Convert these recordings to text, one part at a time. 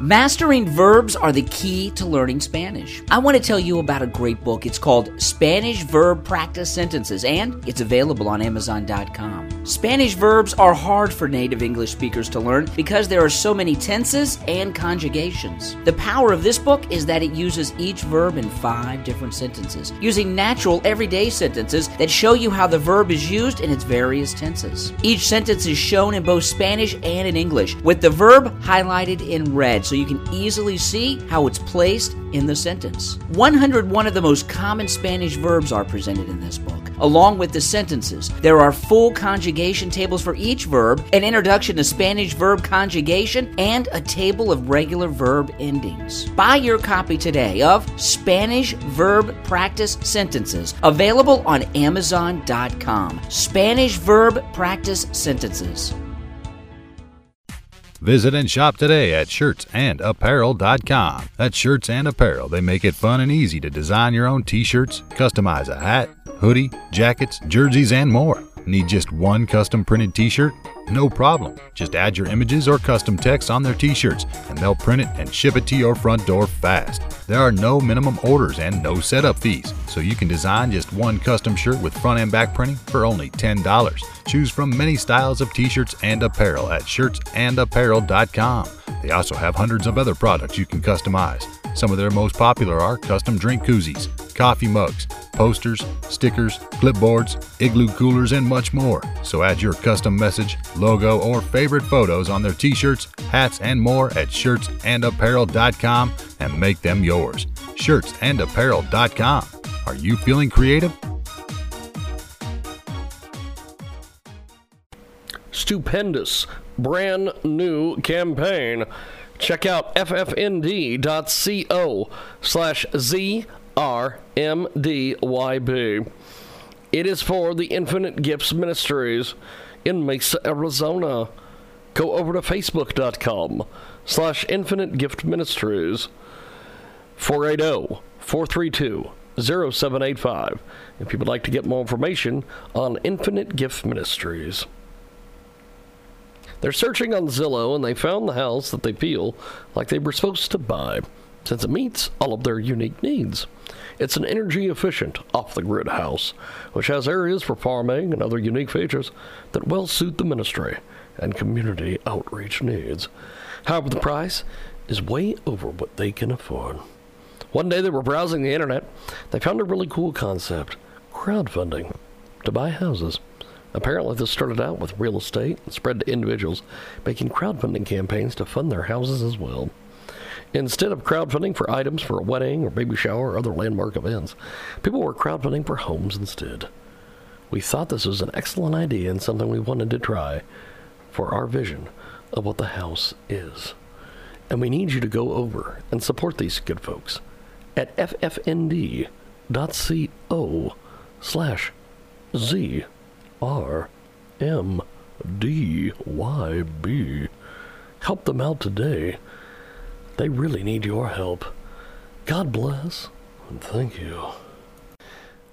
Mastering verbs are the key to learning Spanish. I want to tell you about a great book. It's called Spanish Verb Practice Sentences, and it's available on Amazon.com. Spanish verbs are hard for native English speakers to learn because there are so many tenses and conjugations. The power of this book is that it uses each verb in five different sentences, using natural, everyday sentences that show you how the verb is used in its various tenses. Each sentence is shown in both Spanish and in English, with the verb highlighted in red so you can easily see how it's placed in the sentence. 101 of the most common Spanish verbs are presented in this book, along with the sentences. There are full conjugation tables for each verb, an introduction to Spanish verb conjugation, and a table of regular verb endings. Buy your copy today of Spanish Verb Practice Sentences, available on Amazon.com. Spanish Verb Practice Sentences. Visit and shop today at shirtsandapparel.com. That's Shirts and Apparel. They make it fun and easy to design your own t shirts, customize a hat, hoodie, jackets, jerseys, and more. Need just one custom printed t shirt? No problem. Just add your images or custom text on their t shirts, and they'll print it and ship it to your front door fast. There are no minimum orders and no setup fees, so you can design just one custom shirt with front and back printing for only $10. Choose from many styles of t shirts and apparel at shirtsandapparel.com. They also have hundreds of other products you can customize. Some of their most popular are custom drink koozies, coffee mugs, posters, stickers, clipboards, igloo coolers, and much more. So add your custom message, logo, or favorite photos on their t shirts, hats, and more at shirtsandapparel.com and make them yours. Shirtsandapparel.com. Are you feeling creative? Stupendous, brand new campaign. Check out ffnd.co slash ZRMDYB. It is for the Infinite Gifts Ministries in Mesa, Arizona. Go over to facebook.com slash Infinite Gift Ministries 480 432 0785 if you would like to get more information on Infinite Gift Ministries. They're searching on Zillow and they found the house that they feel like they were supposed to buy since it meets all of their unique needs. It's an energy efficient, off the grid house, which has areas for farming and other unique features that well suit the ministry and community outreach needs. However, the price is way over what they can afford. One day they were browsing the internet, they found a really cool concept crowdfunding to buy houses. Apparently, this started out with real estate and spread to individuals making crowdfunding campaigns to fund their houses as well. Instead of crowdfunding for items for a wedding or baby shower or other landmark events, people were crowdfunding for homes instead. We thought this was an excellent idea and something we wanted to try for our vision of what the house is. And we need you to go over and support these good folks at ffnd.co slash Z R M D Y B. Help them out today. They really need your help. God bless and thank you.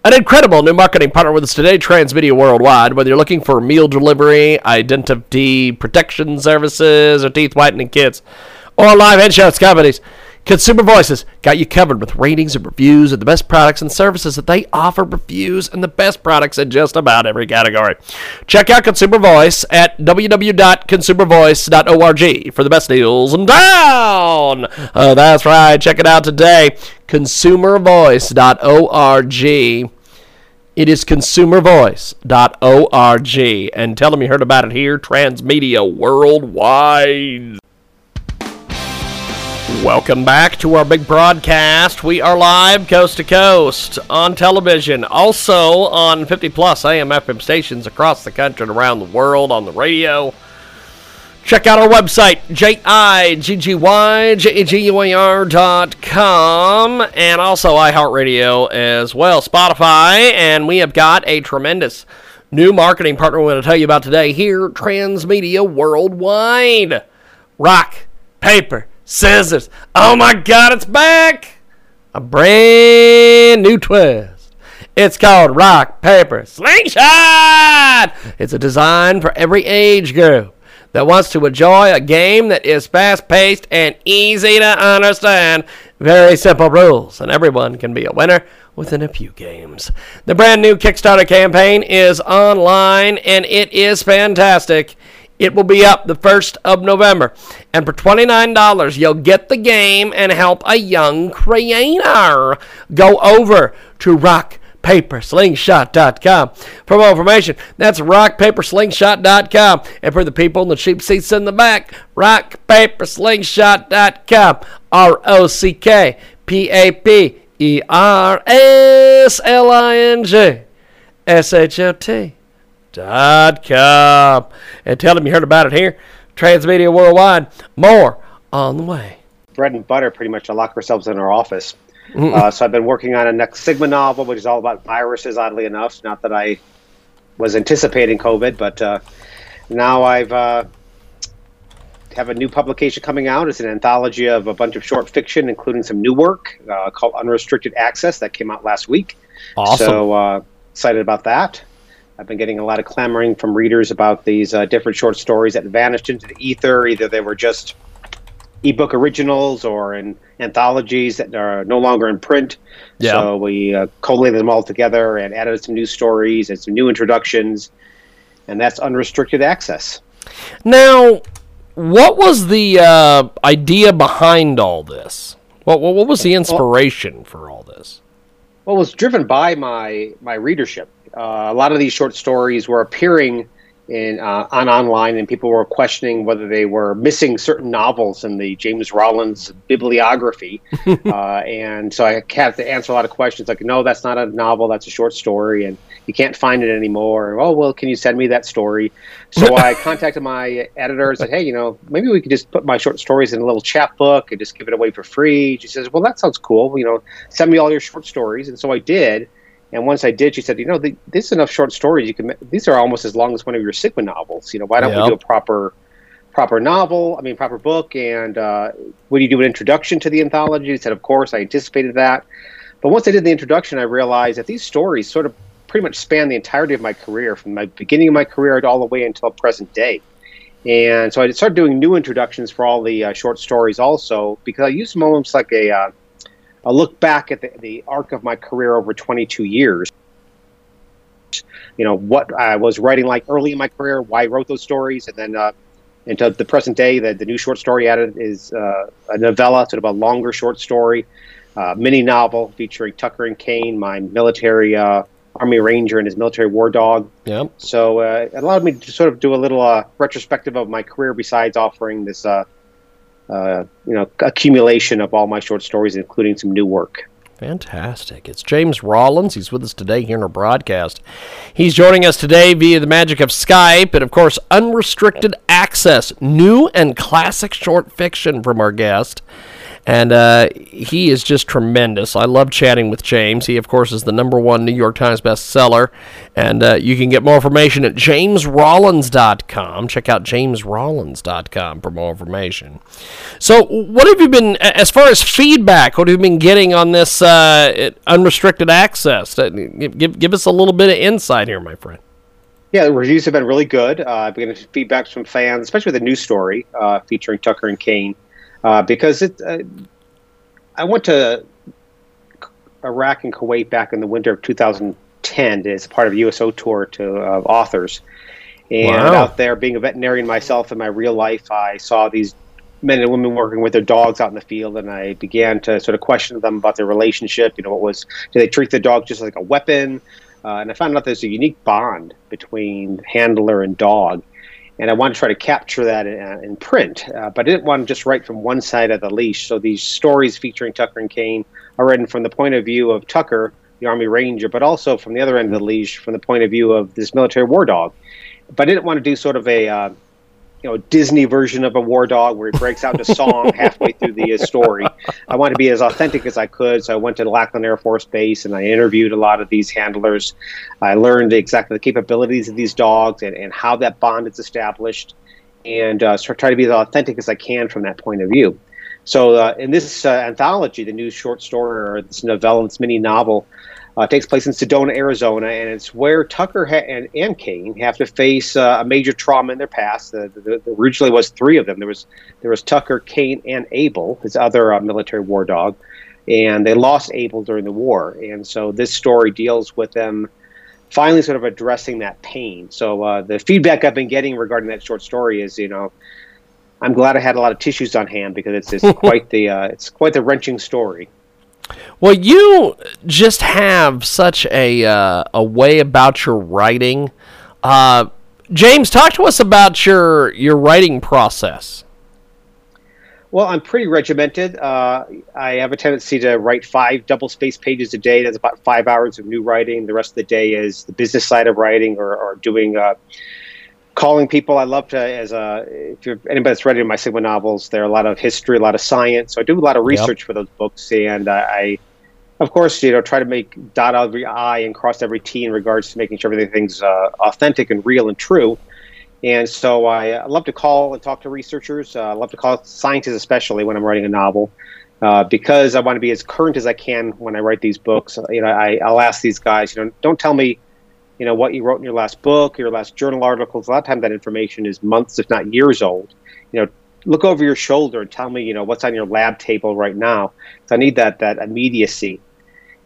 An incredible new marketing partner with us today, Transmedia Worldwide. Whether you're looking for meal delivery, identity protection services, or teeth whitening kits, or live headshots companies, Consumer Voices got you covered with ratings and reviews of the best products and services that they offer reviews and the best products in just about every category. Check out Consumer Voice at www.consumervoice.org for the best deals in town. Uh, that's right. Check it out today. Consumervoice.org. It is consumervoice.org. And tell them you heard about it here, Transmedia Worldwide. Welcome back to our big broadcast. We are live coast to coast on television, also on 50 plus AM FM stations across the country and around the world on the radio. Check out our website, J-I-G-G-Y-J-G-U-A-R dot com, and also iHeartRadio as well, Spotify, and we have got a tremendous new marketing partner we're going to tell you about today here, Transmedia Worldwide. Rock, paper, scissors. Oh my God, it's back! A brand new twist. It's called Rock, Paper, Slingshot! It's a design for every age group that wants to enjoy a game that is fast paced and easy to understand. Very simple rules, and everyone can be a winner within a few games. The brand new Kickstarter campaign is online and it is fantastic. It will be up the 1st of November. And for $29, you'll get the game and help a young creator. Go over to rockpaperslingshot.com for more information. That's rockpaperslingshot.com. And for the people in the cheap seats in the back, rockpaperslingshot.com. R O C K P A P E R S L I N G S H O T dot com. And tell them you heard about it here. Transmedia Worldwide. More on the way. Bread and butter, pretty much, to lock ourselves in our office. Uh, so I've been working on a next Sigma novel, which is all about viruses, oddly enough. Not that I was anticipating COVID, but uh, now I've uh, have a new publication coming out. It's an anthology of a bunch of short fiction, including some new work uh, called Unrestricted Access that came out last week. Awesome. So uh, excited about that. I've been getting a lot of clamoring from readers about these uh, different short stories that vanished into the ether. Either they were just ebook originals or in anthologies that are no longer in print. Yeah. So we uh, collated them all together and added some new stories and some new introductions, and that's unrestricted access. Now, what was the uh, idea behind all this? What, what, what was the inspiration for all this? Well, it was driven by my my readership. Uh, a lot of these short stories were appearing in uh, on online, and people were questioning whether they were missing certain novels in the James Rollins bibliography. uh, and so I had to answer a lot of questions like, "No, that's not a novel. That's a short story, and you can't find it anymore." Oh, well, can you send me that story? So I contacted my editor and said, "Hey, you know, maybe we could just put my short stories in a little chapbook and just give it away for free." She says, "Well, that sounds cool. You know, send me all your short stories." And so I did. And once I did, she said, "You know, the, this is enough short stories. You can. These are almost as long as one of your Sigma novels. You know, why don't Yep. we do a proper, proper novel? I mean, proper book. And uh, would you do an introduction to the anthology?" I said, "Of course. I anticipated that." But once I did the introduction, I realized that these stories sort of pretty much span the entirety of my career, from my beginning of my career all the way until present day. And so I started doing new introductions for all the uh, short stories also because I used almost like a, uh, a look back at the, the arc of my career over 22 years. You know, what I was writing like early in my career, why I wrote those stories, and then uh, the present day, the, the new short story added is uh, a novella, sort of a longer short story, uh, mini novel featuring Tucker and Kane, my military uh, Army Ranger and his military war dog. Yep. So uh, it allowed me to sort of do a little uh, retrospective of my career, besides offering this, uh, uh, you know, accumulation of all my short stories, including some new work. Fantastic. It's James Rollins. He's with us today here in our broadcast. He's joining us today via the magic of Skype and, of course, unrestricted access, new and classic short fiction from our guest. And uh, he is just tremendous. I love chatting with James. He, of course, is the number one New York Times bestseller. And uh, you can get more information at jamesrollins.com. Check out jamesrollins.com for more information. So, what have you been, as far as feedback, what have you been getting on this uh, unrestricted access? Uh, Give, give, us a little bit of insight here, my friend. Yeah, the reviews have been really good. Uh, I've been getting feedbacks from fans, especially with the new story uh, featuring Tucker and Kane, uh, because it. Uh, I went to Iraq and Kuwait back in the winter of 2010 as part of a USO tour to uh, authors, and Wow. out there, being a veterinarian myself in my real life, I saw these men and women working with their dogs out in the field, and I began to sort of question them about their relationship. You know, what was do they treat the dog just like a weapon? Uh, and I found out there's a unique bond between handler and dog. And I wanted to try to capture that in, uh, in print, uh, but I didn't want to just write from one side of the leash. So these stories featuring Tucker and Kane are written from the point of view of Tucker, the Army Ranger, but also from the other end of the leash, from the point of view of this military war dog. But I didn't want to do sort of a uh, you know Disney version of a war dog where he breaks out into song halfway through the story. I wanted to be as authentic as I could, so I went to Lackland Air Force Base and I interviewed a lot of these handlers. I learned exactly the capabilities of these dogs and, and how that bond is established, and uh, so try to be as authentic as I can from that point of view. So uh, in this uh, anthology, the new short story or this novella, this mini novel, uh, takes place in Sedona, Arizona, and it's where Tucker ha- and, and Kane have to face uh, a major trauma in their past. The, the, the, originally was three of them. There was there was Tucker, Kane, and Abel, his other uh, military war dog, and they lost Abel during the war. And so this story deals with them finally sort of addressing that pain. So uh, the feedback I've been getting regarding that short story is, you know, I'm glad I had a lot of tissues on hand because it's, it's quite the uh, it's quite the wrenching story. Well, you just have such a uh, a way about your writing. Uh, James, talk to us about your your writing process. Well, I'm pretty regimented. Uh, I have a tendency to write five double space pages a day. That's about five hours of new writing. The rest of the day is the business side of writing or, or doing uh, calling people. I love to, as a, if you're anybody that's read my Sigma novels, there are a lot of history, a lot of science. So I do a lot of research yep. for those books, and I, I, of course, you know, try to make dot every I and cross every T in regards to making sure everything's uh, authentic and real and true. And so I, I love to call and talk to researchers. Uh, I love to call scientists, especially when I'm writing a novel. Uh, because I want to be as current as I can when I write these books, you know, I, I'll ask these guys, you know, don't tell me you know what you wrote in your last book, your last journal articles. A lot of times that information is months, if not years old. You know, look over your shoulder and tell me, you know, what's on your lab table right now. So I need that that immediacy.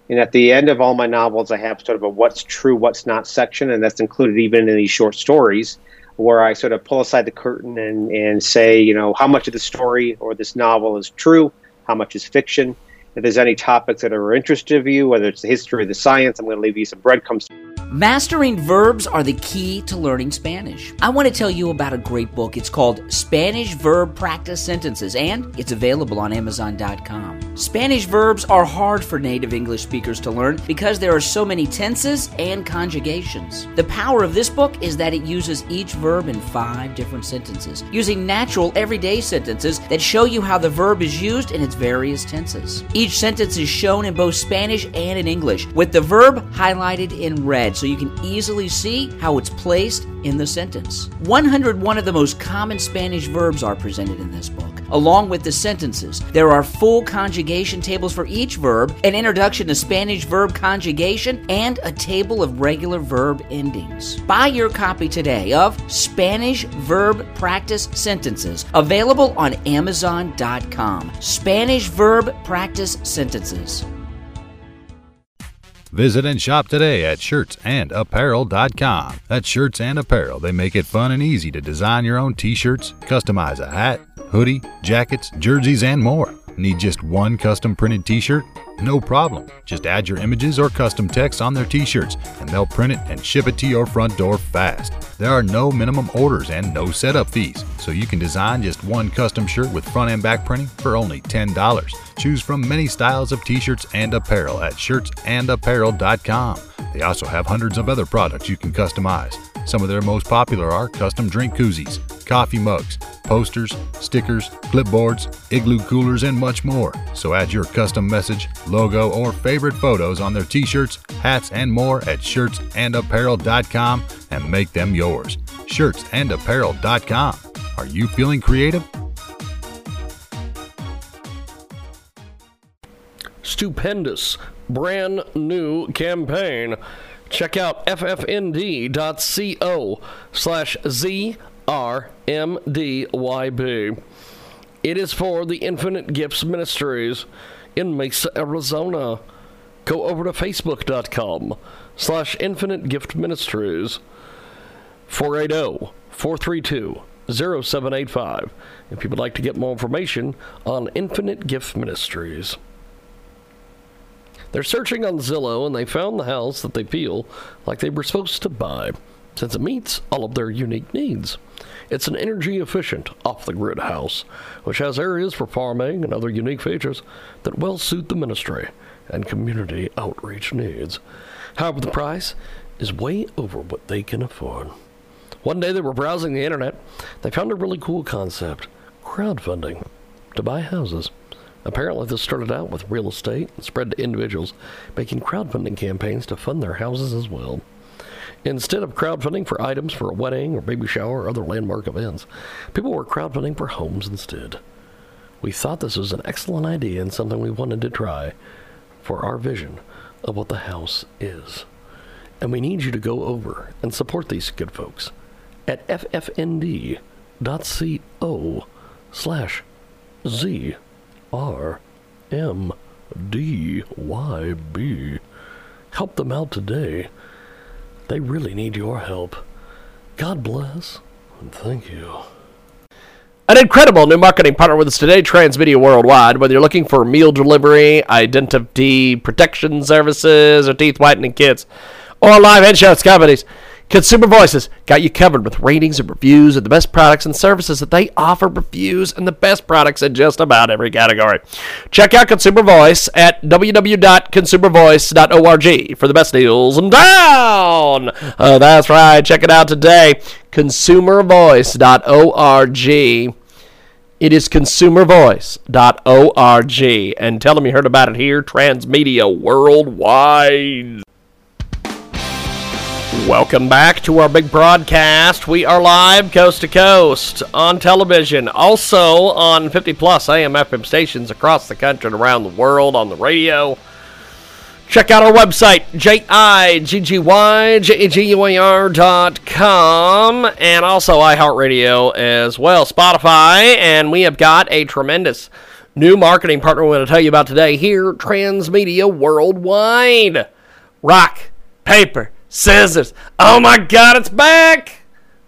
And at the end of all my novels, I have sort of a what's true, what's not section, and that's included even in these short stories, where I sort of pull aside the curtain and, and say, you know, how much of the story or this novel is true, how much is fiction. If there's any topics that are of interest to you, whether it's the history or the science, I'm going to leave you some breadcrumbs. Mastering verbs are the key to learning Spanish. I want to tell you about a great book. It's called Spanish Verb Practice Sentences, and it's available on Amazon.com. Spanish verbs are hard for native English speakers to learn because there are so many tenses and conjugations. The power of this book is that it uses each verb in five different sentences, using natural everyday sentences that show you how the verb is used in its various tenses. Each sentence is shown in both Spanish and in English, with the verb highlighted in red so you can easily see how it's placed in the sentence. 101 of the most common Spanish verbs are presented in this book, along with the sentences. There are full conjugation tables for each verb, an introduction to Spanish verb conjugation, and a table of regular verb endings. Buy your copy today of Spanish Verb Practice Sentences, available on Amazon.com. Spanish Verb Practice Sentences. Visit and shop today at shirtsandapparel.com. That's Shirts and Apparel. They make it fun and easy to design your own t shirts, customize a hat, hoodie, jackets, jerseys, and more. Need just one custom printed t shirt? No problem. Just add your images or custom text on their t shirts, and they'll print it and ship it to your front door fast. There are no minimum orders and no setup fees, so you can design just one custom shirt with front and back printing for only $10. Choose from many styles of t shirts and apparel at shirtsandapparel.com. They also have hundreds of other products you can customize. Some of their most popular are custom drink koozies, coffee mugs, posters, stickers, clipboards, igloo coolers, and much more. So add your custom message, logo, or favorite photos on their t shirts, hats, and more at shirtsandapparel.com and make them yours. Shirtsandapparel.com. Are you feeling creative? Stupendous, brand new campaign Check out ffnd.co slash ZRMDYB. It is for the Infinite Gifts Ministries in Mesa, Arizona. Go over to facebook.com slash Infinite Gift Ministries 480 432 0785 if you would like to get more information on Infinite Gift Ministries. They're searching on Zillow and they found the house that they feel like they were supposed to buy since it meets all of their unique needs. It's an energy efficient, off the grid house, which has areas for farming and other unique features that well suit the ministry and community outreach needs. However, the price is way over what they can afford. One day they were browsing the internet. They found a really cool concept crowdfunding to buy houses. Apparently, this started out with real estate and spread to individuals making crowdfunding campaigns to fund their houses as well. Instead of crowdfunding for items for a wedding or baby shower or other landmark events, people were crowdfunding for homes instead. We thought this was an excellent idea and something we wanted to try for our vision of what the house is. And we need you to go over and support these good folks at ffnd.co slash z R M D Y B. Help them out today. They really need your help. God bless and thank you. An incredible new marketing partner with us today, Transmedia Worldwide. Whether you're looking for meal delivery, identity protection services, or teeth whitening kits, or live headshots companies, Consumer Voices got you covered with ratings and reviews of the best products and services that they offer reviews and the best products in just about every category. Check out Consumer Voice at www.consumervoice.org for the best deals in town. Uh, that's right. Check it out today. Consumervoice.org. It is consumervoice.org. And tell them you heard about it here, Transmedia Worldwide. Welcome back to our big broadcast. We are live coast to coast on television, also on 50 plus AM FM stations across the country and around the world on the radio. Check out our website, J-I-G-G-Y-J-A-G-U-A-R dot com, and also iHeartRadio as well, Spotify, and we have got a tremendous new marketing partner we're going to tell you about today here, Transmedia Worldwide. Rock, paper, scissors. Oh my God, it's back!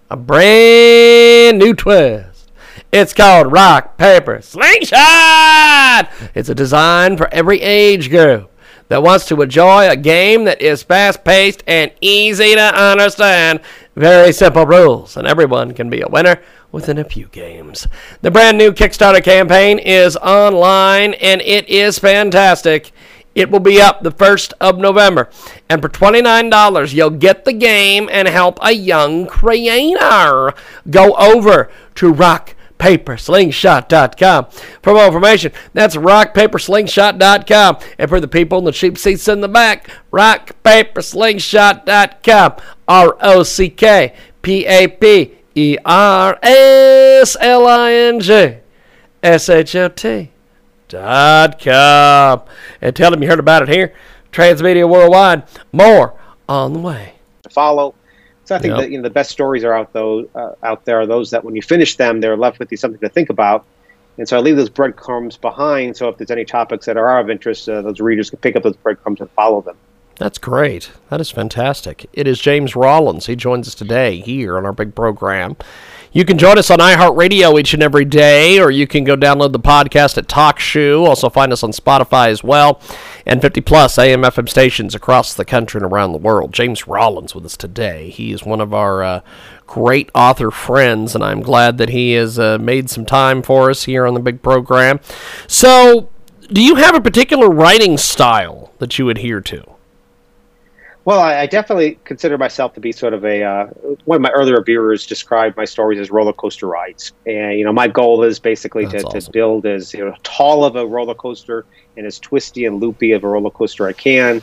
A brand new twist. It's called Rock, Paper, Slingshot! It's a design for every age group that wants to enjoy a game that is fast paced and easy to understand. Very simple rules, and everyone can be a winner within a few games. The brand new Kickstarter campaign is online, and it is fantastic. It will be up the 1st of November. And for $29, you'll get the game and help a young creator. Go over to rockpaperslingshot.com for more information. That's rockpaperslingshot.com. And for the people in the cheap seats in the back, rockpaperslingshot.com. R O C K P A P E R S L I N G S H O T dot com. And tell them you heard about it here. Transmedia Worldwide. More on the way. to follow. So I think Yep. that you know the best stories are out those uh, out there are those that when you finish them, they're left with you something to think about. And so I leave those breadcrumbs behind. So if there's any topics that are of interest, uh, those readers can pick up those breadcrumbs and follow them. That's great. That is fantastic. It is James Rollins. He joins us today here on our big program. You can join us on iHeartRadio each and every day, or you can go download the podcast at TalkShoe. Also, find us on Spotify as well, and 50 plus AM FM stations across the country and around the world. James Rollins with us today. He is one of our uh, great author friends, and I'm glad that he has uh, made some time for us here on the big program. So, do you have a particular writing style that you adhere to? Well, I, I definitely consider myself to be sort of a uh, one of my earlier viewers described my stories as roller coaster rides, and you know my goal is basically to, That's to build as you know tall of a roller coaster and as twisty and loopy of a roller coaster I can,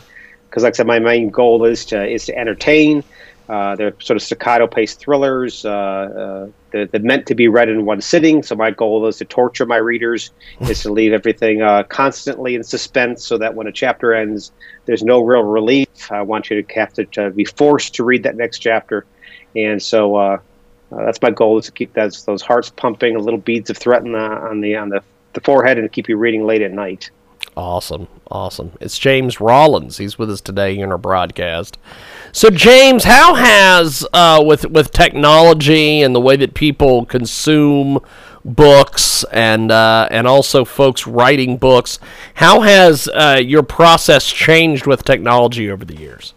because like I said, my main goal is to is to entertain. Uh, they're sort of staccato paced thrillers. Uh, uh, they're, they're meant to be read in one sitting. So my goal is to torture my readers, is to leave everything uh, constantly in suspense, so that when a chapter ends, there's no real relief. I want you to have to, to be forced to read that next chapter, and so uh, uh, that's my goal is to keep those those hearts pumping, a little beads of threat on the on the on the, the forehead, and keep you reading late at night. Awesome, awesome. It's James Rollins. He's with us today in our broadcast. So, James, how has uh, with with technology and the way that people consume books and uh, and also folks writing books, how has uh, your process changed with technology over the years?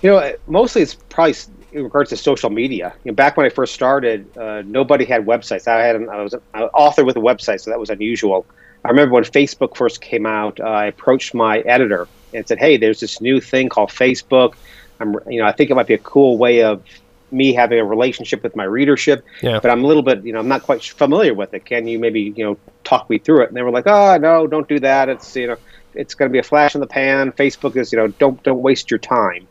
You know, mostly it's probably in regards to social media. You know, back when I first started, uh, nobody had websites. I had an, I was an author with a website, so that was unusual. I remember when Facebook first came out, uh, I approached my editor and said, "Hey, there's this new thing called Facebook. I'm, you know, I think it might be a cool way of me having a relationship with my readership. Yeah. But I'm a little bit, you know, I'm not quite familiar with it. Can you maybe, you know, talk me through it? And they were like, oh, no, don't do that. It's, you know, it's going to be a flash in the pan. Facebook is, you know, don't don't waste your time.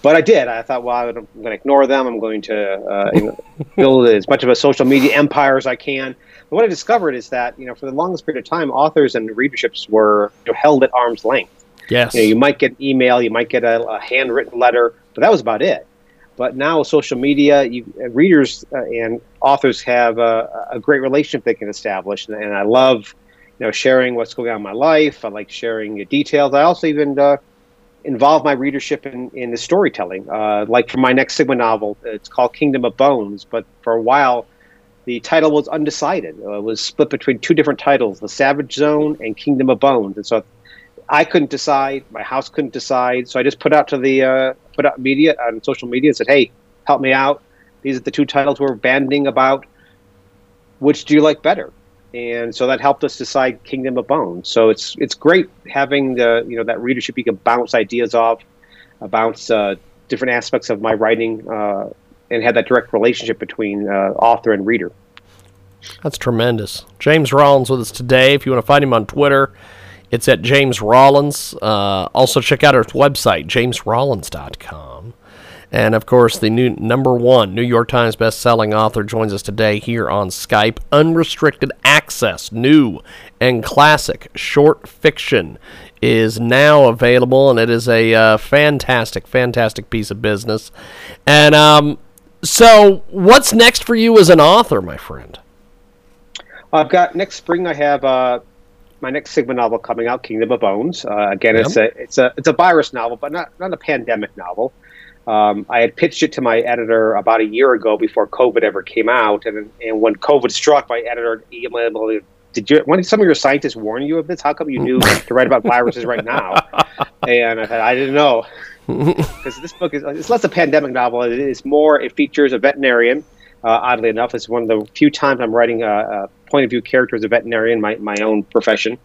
But I did. I thought, well, I'm going to ignore them. I'm going to uh, you know, build as much of a social media empire as I can. But what I discovered is that, you know, for the longest period of time, authors and readerships were you know, held at arm's length. Yes. You, know, you might get an email, you might get a, a handwritten letter, but that was about it. But now social media, you, uh, readers uh, and authors have a, a, great relationship they can establish, and, and, I love, you know, sharing what's going on in my life. I like sharing details. I also even uh, involve my readership in, in the storytelling. Uh, like for my next Sigma novel, it's called Kingdom of Bones, but for a while, the title was undecided. Uh, it was split between two different titles, The Savage Zone and Kingdom of Bones. And so I couldn't decide. My house couldn't decide. So I just put out to the uh, put out media on social media and said, "Hey, help me out. These are the two titles we're banding about. Which do you like better?" And so that helped us decide Kingdom of Bones. So it's it's great having the you know that readership you can bounce ideas off, uh, bounce uh, different aspects of my writing, uh, and have that direct relationship between uh, author and reader. That's tremendous. James Rollins with us today. If you want to find him on Twitter, it's at James Rollins. Uh, also, check out his website, jamesrollins.com. And of course, the new number one New York Times best-selling author joins us today here on Skype. Unrestricted Access, new and classic short fiction, is now available, and it is a uh, fantastic, fantastic piece of business. And um, so, what's next for you as an author, my friend? I've got next spring. I have uh, my next Sigma novel coming out, Kingdom of Bones. Uh, again, yep. it's a it's a it's a virus novel, but not not a pandemic novel. Um, I had pitched it to my editor about a year ago before COVID ever came out, and and when COVID struck, my editor emailed "Did you? When did some of your scientists warn you of this? How come you knew to write about viruses right now?" And I said, "I didn't know." Because this book is it's less a pandemic novel. It is more. It features a veterinarian. Uh, oddly enough, it's one of the few times I'm writing a, a point of view character as a veterinarian, my, my own profession.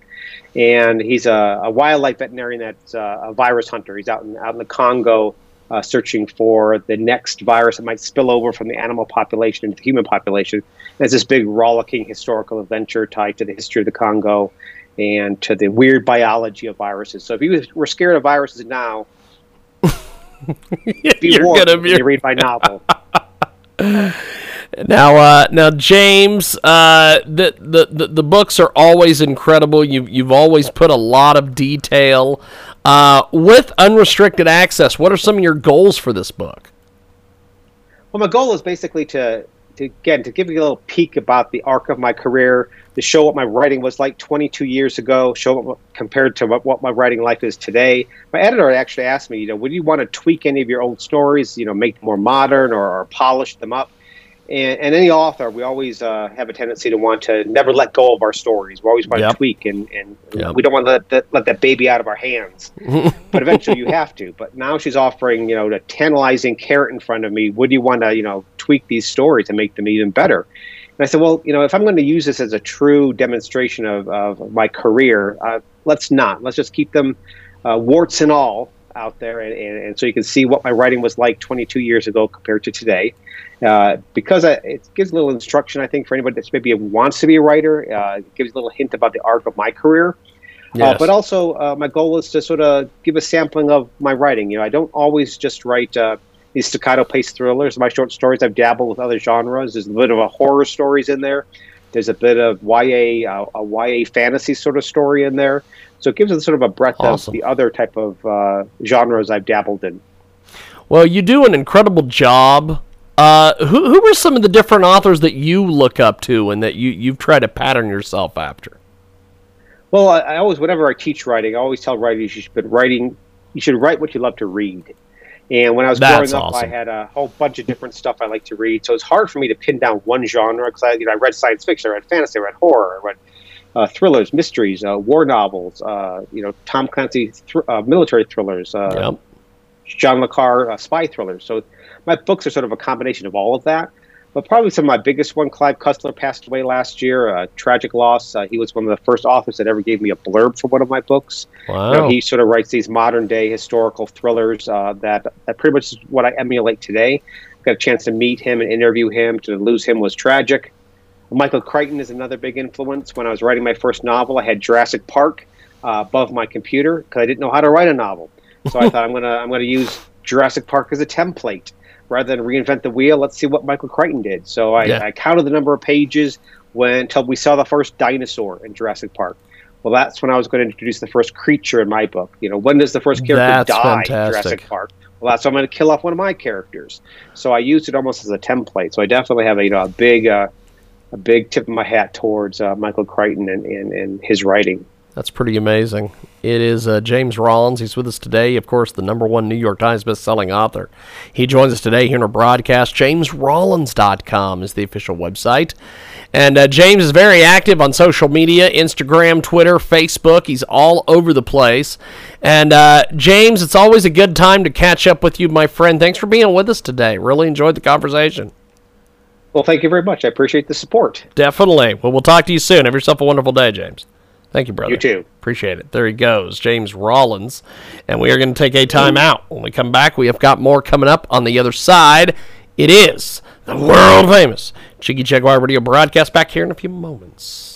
And he's a, a wildlife veterinarian that's uh, a virus hunter. He's out in, out in the Congo uh, searching for the next virus that might spill over from the animal population into the human population. And it's this big rollicking historical adventure tied to the history of the Congo and to the weird biology of viruses. So if you were scared of viruses now, you're gonna be you read my novel. Now, uh, now, James, uh, the, the, the books are always incredible. You've you've always put a lot of detail uh, with unrestricted access, what are some of your goals for this book? Well, my goal is basically to, to again to give you a little peek about the arc of my career, to show what my writing was like 22 years ago, show what, compared to what, what my writing life is today. My editor actually asked me, you know, would you want to tweak any of your old stories, you know, make them more modern or, or polish them up? And, and, any author, we always uh, have a tendency to want to never let go of our stories. We always want yep. to tweak, and, and yep. we don't want to let that, let that baby out of our hands. but eventually, you have to. But now she's offering, you know, a tantalizing carrot in front of me. Would you want to, you know, tweak these stories and make them even better? And I said, well, you know, if I'm going to use this as a true demonstration of, of my career, uh, let's not. Let's just keep them uh, warts and all out there, and, and, and, so you can see what my writing was like 22 years ago compared to today. Uh, because I, it gives a little instruction, I think, for anybody that maybe wants to be a writer. Uh, it gives a little hint about the arc of my career. Uh, but also, uh, my goal is to sort of give a sampling of my writing. You know, I don't always just write uh, these staccato paced thrillers. My short stories, I've dabbled with other genres. There's a bit of a horror stories in there. There's a bit of YA, a YA fantasy sort of story in there. So it gives us sort of a breadth awesome. of the other type of uh, genres I've dabbled in. Well, you do an incredible job. Uh, who who are some of the different authors that you look up to and that you you've tried to pattern yourself after? Well, I, I always, whenever I teach writing, I always tell writers you should writing. You should write what you love to read. And when I was That's growing up, awesome. I had a whole bunch of different stuff I like to read. So it's hard for me to pin down one genre because I, you know, I read science fiction, I read fantasy, I read horror, I read uh, thrillers, mysteries, uh, war novels, uh, you know, Tom Clancy uh, military thrillers, uh, yep. John le Carre uh, spy thrillers. So my books are sort of a combination of all of that. But probably some of my biggest one, Clive Cussler passed away last year, a tragic loss. he was one of the first authors that ever gave me a blurb for one of my books. Wow. You know, he sort of writes these modern day historical thrillers that that pretty much is what I emulate today got a chance to meet him and interview him. To lose him was tragic. Michael Crichton is another big influence. When I was writing my first novel, I had Jurassic Park uh, above my computer because I didn't know how to write a novel. So I thought I'm gonna I'm gonna use Jurassic Park as a template rather than reinvent the wheel. Let's see what Michael Crichton did. So I, Yeah. I counted the number of pages when until we saw the first dinosaur in Jurassic Park. Well, that's when I was going to introduce the first creature in my book. You know, when does the first character That's die in. Jurassic Park? Well, that's when I'm going to kill off one of my characters. So I used it almost as a template. So I definitely have a you know a big uh, a big tip of my hat towards uh, Michael Crichton and, and, and his writing. That's pretty amazing. It is uh, James Rollins. He's with us today. Of course, the number one New York Times best-selling author. He joins us today here in our broadcast. JamesRollins.com is the official website. And uh, James is very active on social media Instagram, Twitter, Facebook. He's all over the place. And uh, James, it's always a good time to catch up with you, my friend. Thanks for being with us today. Really enjoyed the conversation. Well, thank you very much. I appreciate the support. Definitely. Well, we'll talk to you soon. Have yourself a wonderful day, James. Thank you, brother. You too. Appreciate it. There he goes, James Rollins. And we are going to take a time out. When we come back, we have got more coming up on the other side. It is the world famous Jiggy Jaguar Radio broadcast back here in a few moments.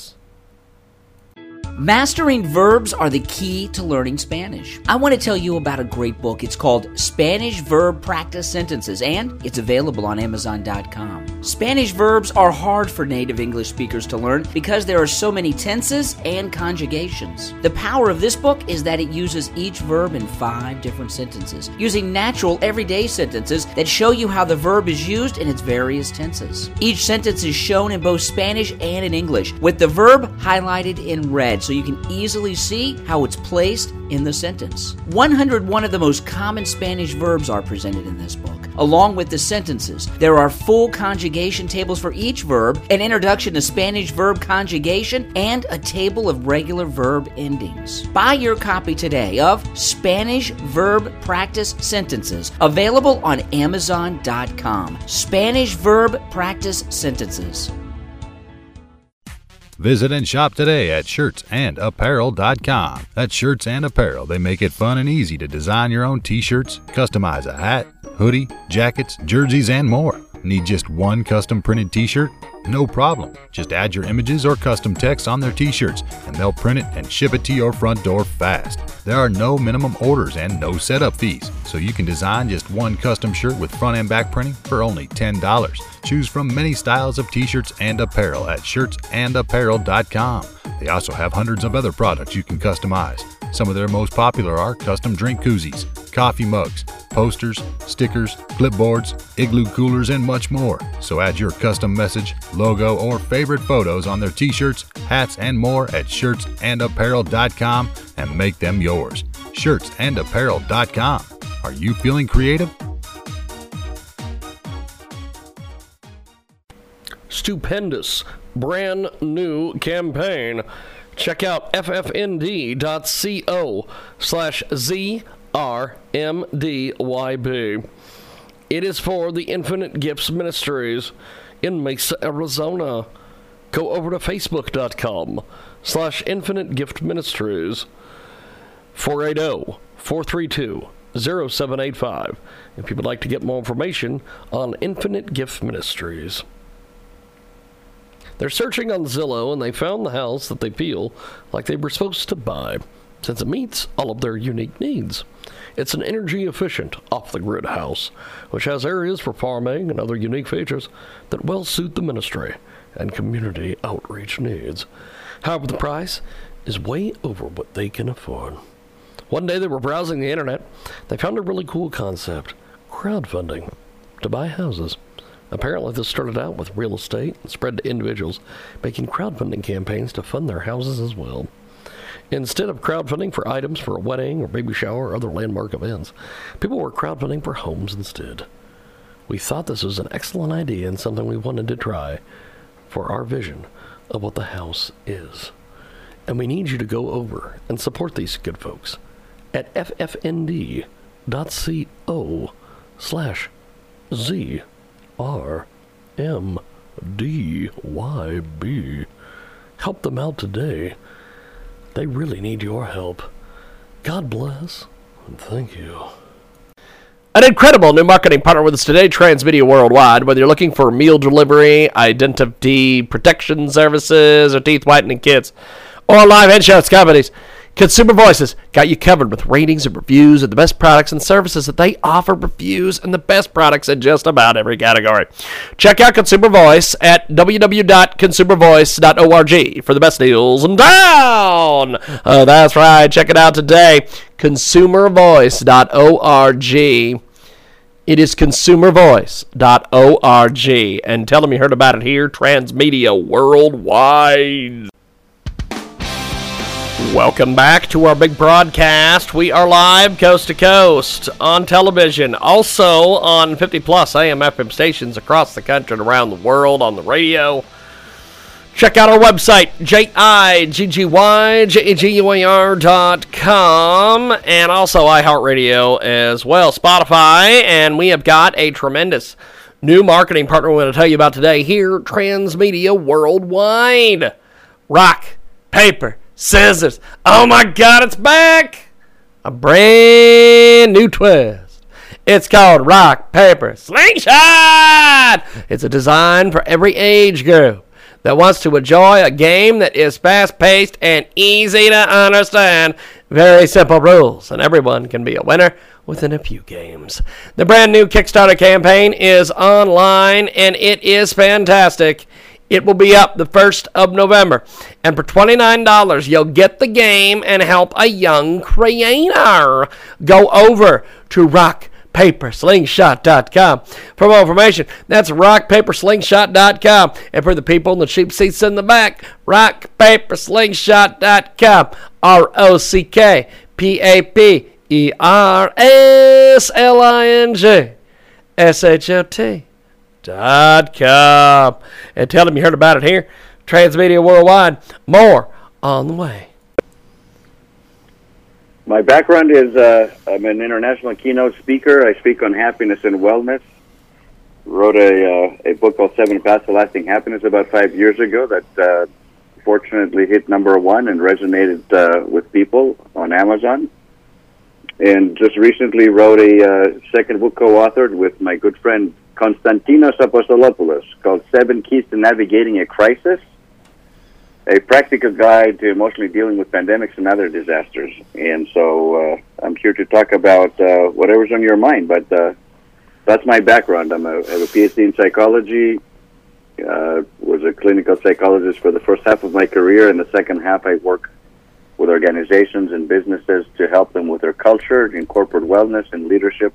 Mastering verbs are the key to learning Spanish. I want to tell you about a great book. It's called Spanish Verb Practice Sentences, and it's available on Amazon.com. Spanish verbs are hard for native English speakers to learn because there are so many tenses and conjugations. The power of this book is that it uses each verb in five different sentences, using natural, everyday sentences that show you how the verb is used in its various tenses. Each sentence is shown in both Spanish and in English, with the verb highlighted in red so you can easily see how it's placed in the sentence. 101 of the most common Spanish verbs are presented in this book, along with the sentences. There are full conjugation tables for each verb, an introduction to Spanish verb conjugation, and a table of regular verb endings. Buy your copy today of Spanish Verb Practice Sentences, available on Amazon.com. Spanish Verb Practice Sentences. Visit and shop today at shirtsandapparel.com. At shirts and apparel. They make it fun and easy to design your own t shirts, customize a hat, hoodie, jackets, jerseys, and more. Need just one custom printed t shirt? No problem. Just add your images or custom text on their t shirts, and they'll print it and ship it to your front door fast. There are no minimum orders and no setup fees, so you can design just one custom shirt with front and back printing for only $10. Choose from many styles of t shirts and apparel at shirtsandapparel.com. They also have hundreds of other products you can customize. Some of their most popular are custom drink koozies, coffee mugs, posters, stickers, clipboards, igloo coolers, and much more. So add your custom message, logo, or favorite photos on their t shirts, hats, and more at shirtsandapparel.com and make them yours. Shirtsandapparel.com. Are you feeling creative? stupendous brand new campaign. Check out ffnd.co slash ZRMDYB. It is for the Infinite Gifts Ministries in Mesa, Arizona. Go over to facebook.com slash Infinite Gift Ministries. 480 432 0785 if you would like to get more information on Infinite Gift Ministries. They're searching on Zillow and they found the house that they feel like they were supposed to buy since it meets all of their unique needs. It's an energy efficient, off the grid house, which has areas for farming and other unique features that well suit the ministry and community outreach needs. However, the price is way over what they can afford. One day they were browsing the internet. They found a really cool concept crowdfunding to buy houses. Apparently, this started out with real estate and spread to individuals making crowdfunding campaigns to fund their houses as well. Instead of crowdfunding for items for a wedding or baby shower or other landmark events, people were crowdfunding for homes instead. We thought this was an excellent idea and something we wanted to try for our vision of what the house is. And we need you to go over and support these good folks at ffnd.co slash Z R M D Y B. Help them out today. They really need your help. God bless and thank you. An incredible new marketing partner with us today, Transmedia Worldwide. Whether you're looking for meal delivery, identity protection services, or teeth whitening kits, or live headshots companies, Consumer Voices got you covered with ratings and reviews of the best products and services that they offer reviews and the best products in just about every category. Check out Consumer Voice at www.consumervoice.org for the best deals in town. Uh, that's right. Check it out today. Consumervoice.org. It is consumervoice.org. And tell them you heard about it here, Transmedia Worldwide. Welcome back to our big broadcast. We are live coast to coast on television, also on 50 plus AM FM stations across the country and around the world on the radio. Check out our website, dot com, and also iHeartRadio as well, Spotify, and we have got a tremendous new marketing partner we're going to tell you about today here, Transmedia Worldwide. Rock, paper, scissors. Oh my God, it's back! A brand new twist. It's called Rock, Paper, Slingshot! It's a design for every age group that wants to enjoy a game that is fast paced and easy to understand. Very simple rules, and everyone can be a winner within a few games. The brand new Kickstarter campaign is online, and it is fantastic. It will be up the 1st of November. And for $29, you'll get the game and help a young creator. Go over to rockpaperslingshot.com for more information. That's rockpaperslingshot.com. And for the people in the cheap seats in the back, rockpaperslingshot.com. R O C K P A P E R S L I N G S H O T com. And tell them you heard about it here. Transmedia Worldwide. More on the way. My background is uh, I'm an international keynote speaker. I speak on happiness and wellness. Wrote a, uh, a book called Seven Paths to Lasting Happiness about five years ago that uh, fortunately hit number one and resonated uh, with people on Amazon. And just recently wrote a uh, second book co-authored with my good friend Konstantinos Apostolopoulos called Seven Keys to Navigating a Crisis, a practical guide to emotionally dealing with pandemics and other disasters. And so uh, I'm here to talk about uh, whatever's on your mind. But uh, that's my background. I'm a, I have a PhD in psychology. Uh, was a clinical psychologist for the first half of my career. and the second half, I work with organizations and businesses to help them with their culture, in corporate wellness, and leadership.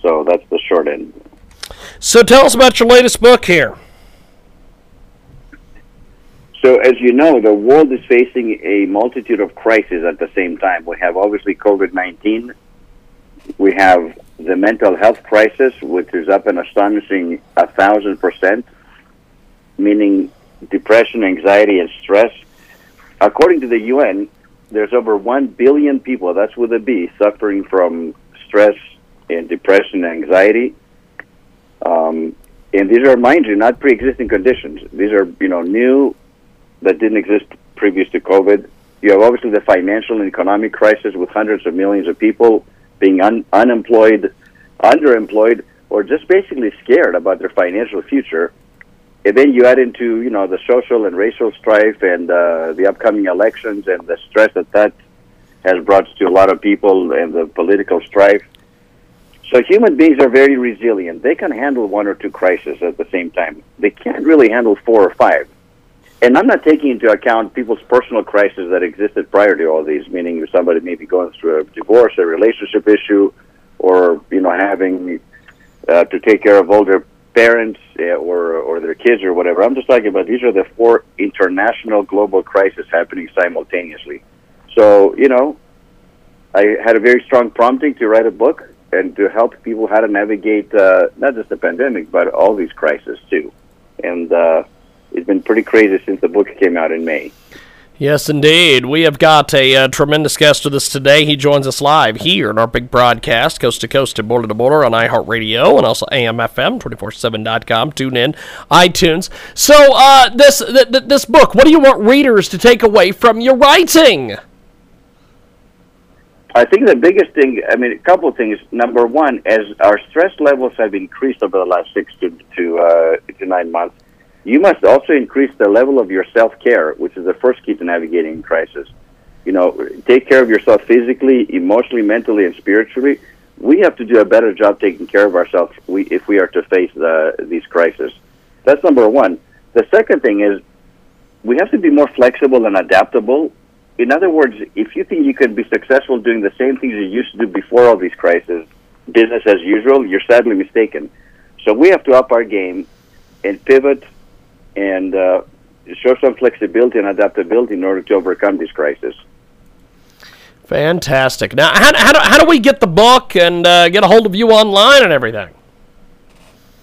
So that's the short end. So tell us about your latest book here. So, as you know, the world is facing a multitude of crises at the same time. We have obviously COVID 19. We have the mental health crisis, which is up an astonishing a thousand percent, meaning depression, anxiety, and stress. According to the UN, there's over 1 billion people, that's with a B, suffering from stress and depression and anxiety. Um, and these are, mind you, not pre-existing conditions. These are, you know, new that didn't exist previous to COVID. You have obviously the financial and economic crisis with hundreds of millions of people being un- unemployed, underemployed, or just basically scared about their financial future. And then you add into, you know, the social and racial strife and uh, the upcoming elections and the stress that that has brought to a lot of people and the political strife. So human beings are very resilient. They can handle one or two crises at the same time. They can't really handle four or five. And I'm not taking into account people's personal crises that existed prior to all these, meaning somebody may be going through a divorce, a relationship issue, or you know having uh, to take care of older parents uh, or or their kids or whatever. I'm just talking about these are the four international global crises happening simultaneously. So you know, I had a very strong prompting to write a book and to help people how to navigate uh, not just the pandemic but all these crises too. And uh, it's been pretty crazy since the book came out in May. Yes, indeed. We have got a uh, tremendous guest with us today. He joins us live here in our big broadcast, coast to coast and border to border on iHeartRadio and also AMFM, 247.com, tune in, iTunes. So, uh, this, th- th- this book, what do you want readers to take away from your writing? I think the biggest thing, I mean, a couple of things. Number one, as our stress levels have increased over the last six to to, uh, to nine months, you must also increase the level of your self care, which is the first key to navigating crisis. You know, take care of yourself physically, emotionally, mentally, and spiritually. We have to do a better job taking care of ourselves we, if we are to face the, these crises. That's number one. The second thing is we have to be more flexible and adaptable in other words, if you think you could be successful doing the same things you used to do before all these crises, business as usual, you're sadly mistaken. So we have to up our game and pivot and uh, show some flexibility and adaptability in order to overcome these crises. Fantastic. Now, how, how, do, how do we get the book and uh, get a hold of you online and everything?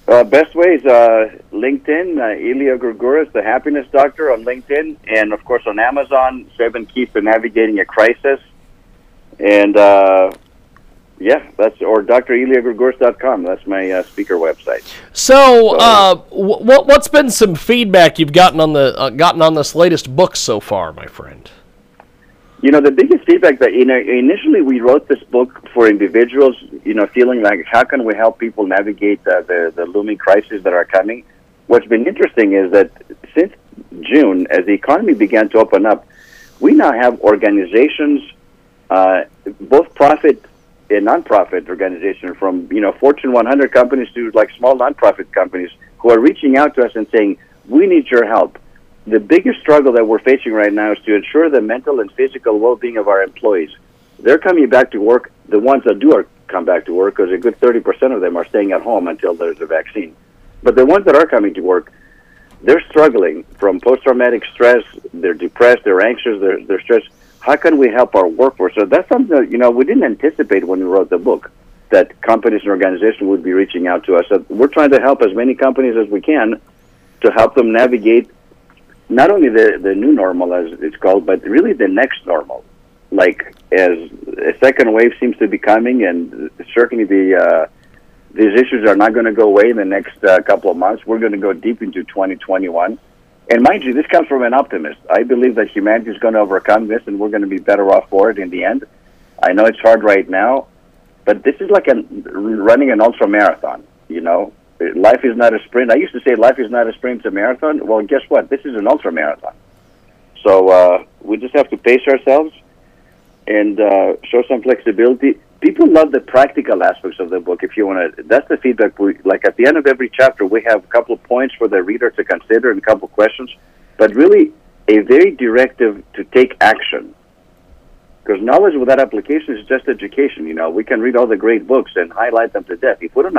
Uh, best way is uh, LinkedIn, uh, Ilya Gourgouris, the Happiness Doctor on LinkedIn, and of course on Amazon, Seven Keys to Navigating a Crisis. And uh, yeah, that's or drilyagregoris.com. That's my uh, speaker website. So, uh, what what's been some feedback you've gotten on the uh, gotten on this latest book so far, my friend? You know, the biggest feedback that you know initially we wrote this book for individuals, you know, feeling like how can we help people navigate uh, the the looming crises that are coming. What's been interesting is that since June, as the economy began to open up, we now have organizations, uh, both profit and nonprofit organizations, from you know Fortune 100 companies to like small nonprofit companies, who are reaching out to us and saying, "We need your help." the biggest struggle that we're facing right now is to ensure the mental and physical well-being of our employees. They're coming back to work. The ones that do are come back to work, because a good 30% of them are staying at home until there's a vaccine. But the ones that are coming to work, they're struggling from post-traumatic stress. They're depressed. They're anxious. They're, they're stressed. How can we help our workforce? So that's something that, you know we didn't anticipate when we wrote the book that companies and organizations would be reaching out to us. So we're trying to help as many companies as we can to help them navigate not only the the new normal as it's called, but really the next normal. Like as a second wave seems to be coming, and certainly the uh, these issues are not going to go away in the next uh, couple of months. We're going to go deep into 2021. And mind you, this comes from an optimist. I believe that humanity is going to overcome this, and we're going to be better off for it in the end. I know it's hard right now, but this is like a, running an ultra marathon. You know, life is not a sprint. I used to say life is not a sprint, it's a marathon. Well, guess what? This is an ultra marathon. So uh, we just have to pace ourselves and uh, show some flexibility. People love the practical aspects of the book. If you want to, that's the feedback. We like at the end of every chapter, we have a couple of points for the reader to consider and a couple of questions, but really a very directive to take action. Because knowledge without application is just education. You know, we can read all the great books and highlight them to death. If we don't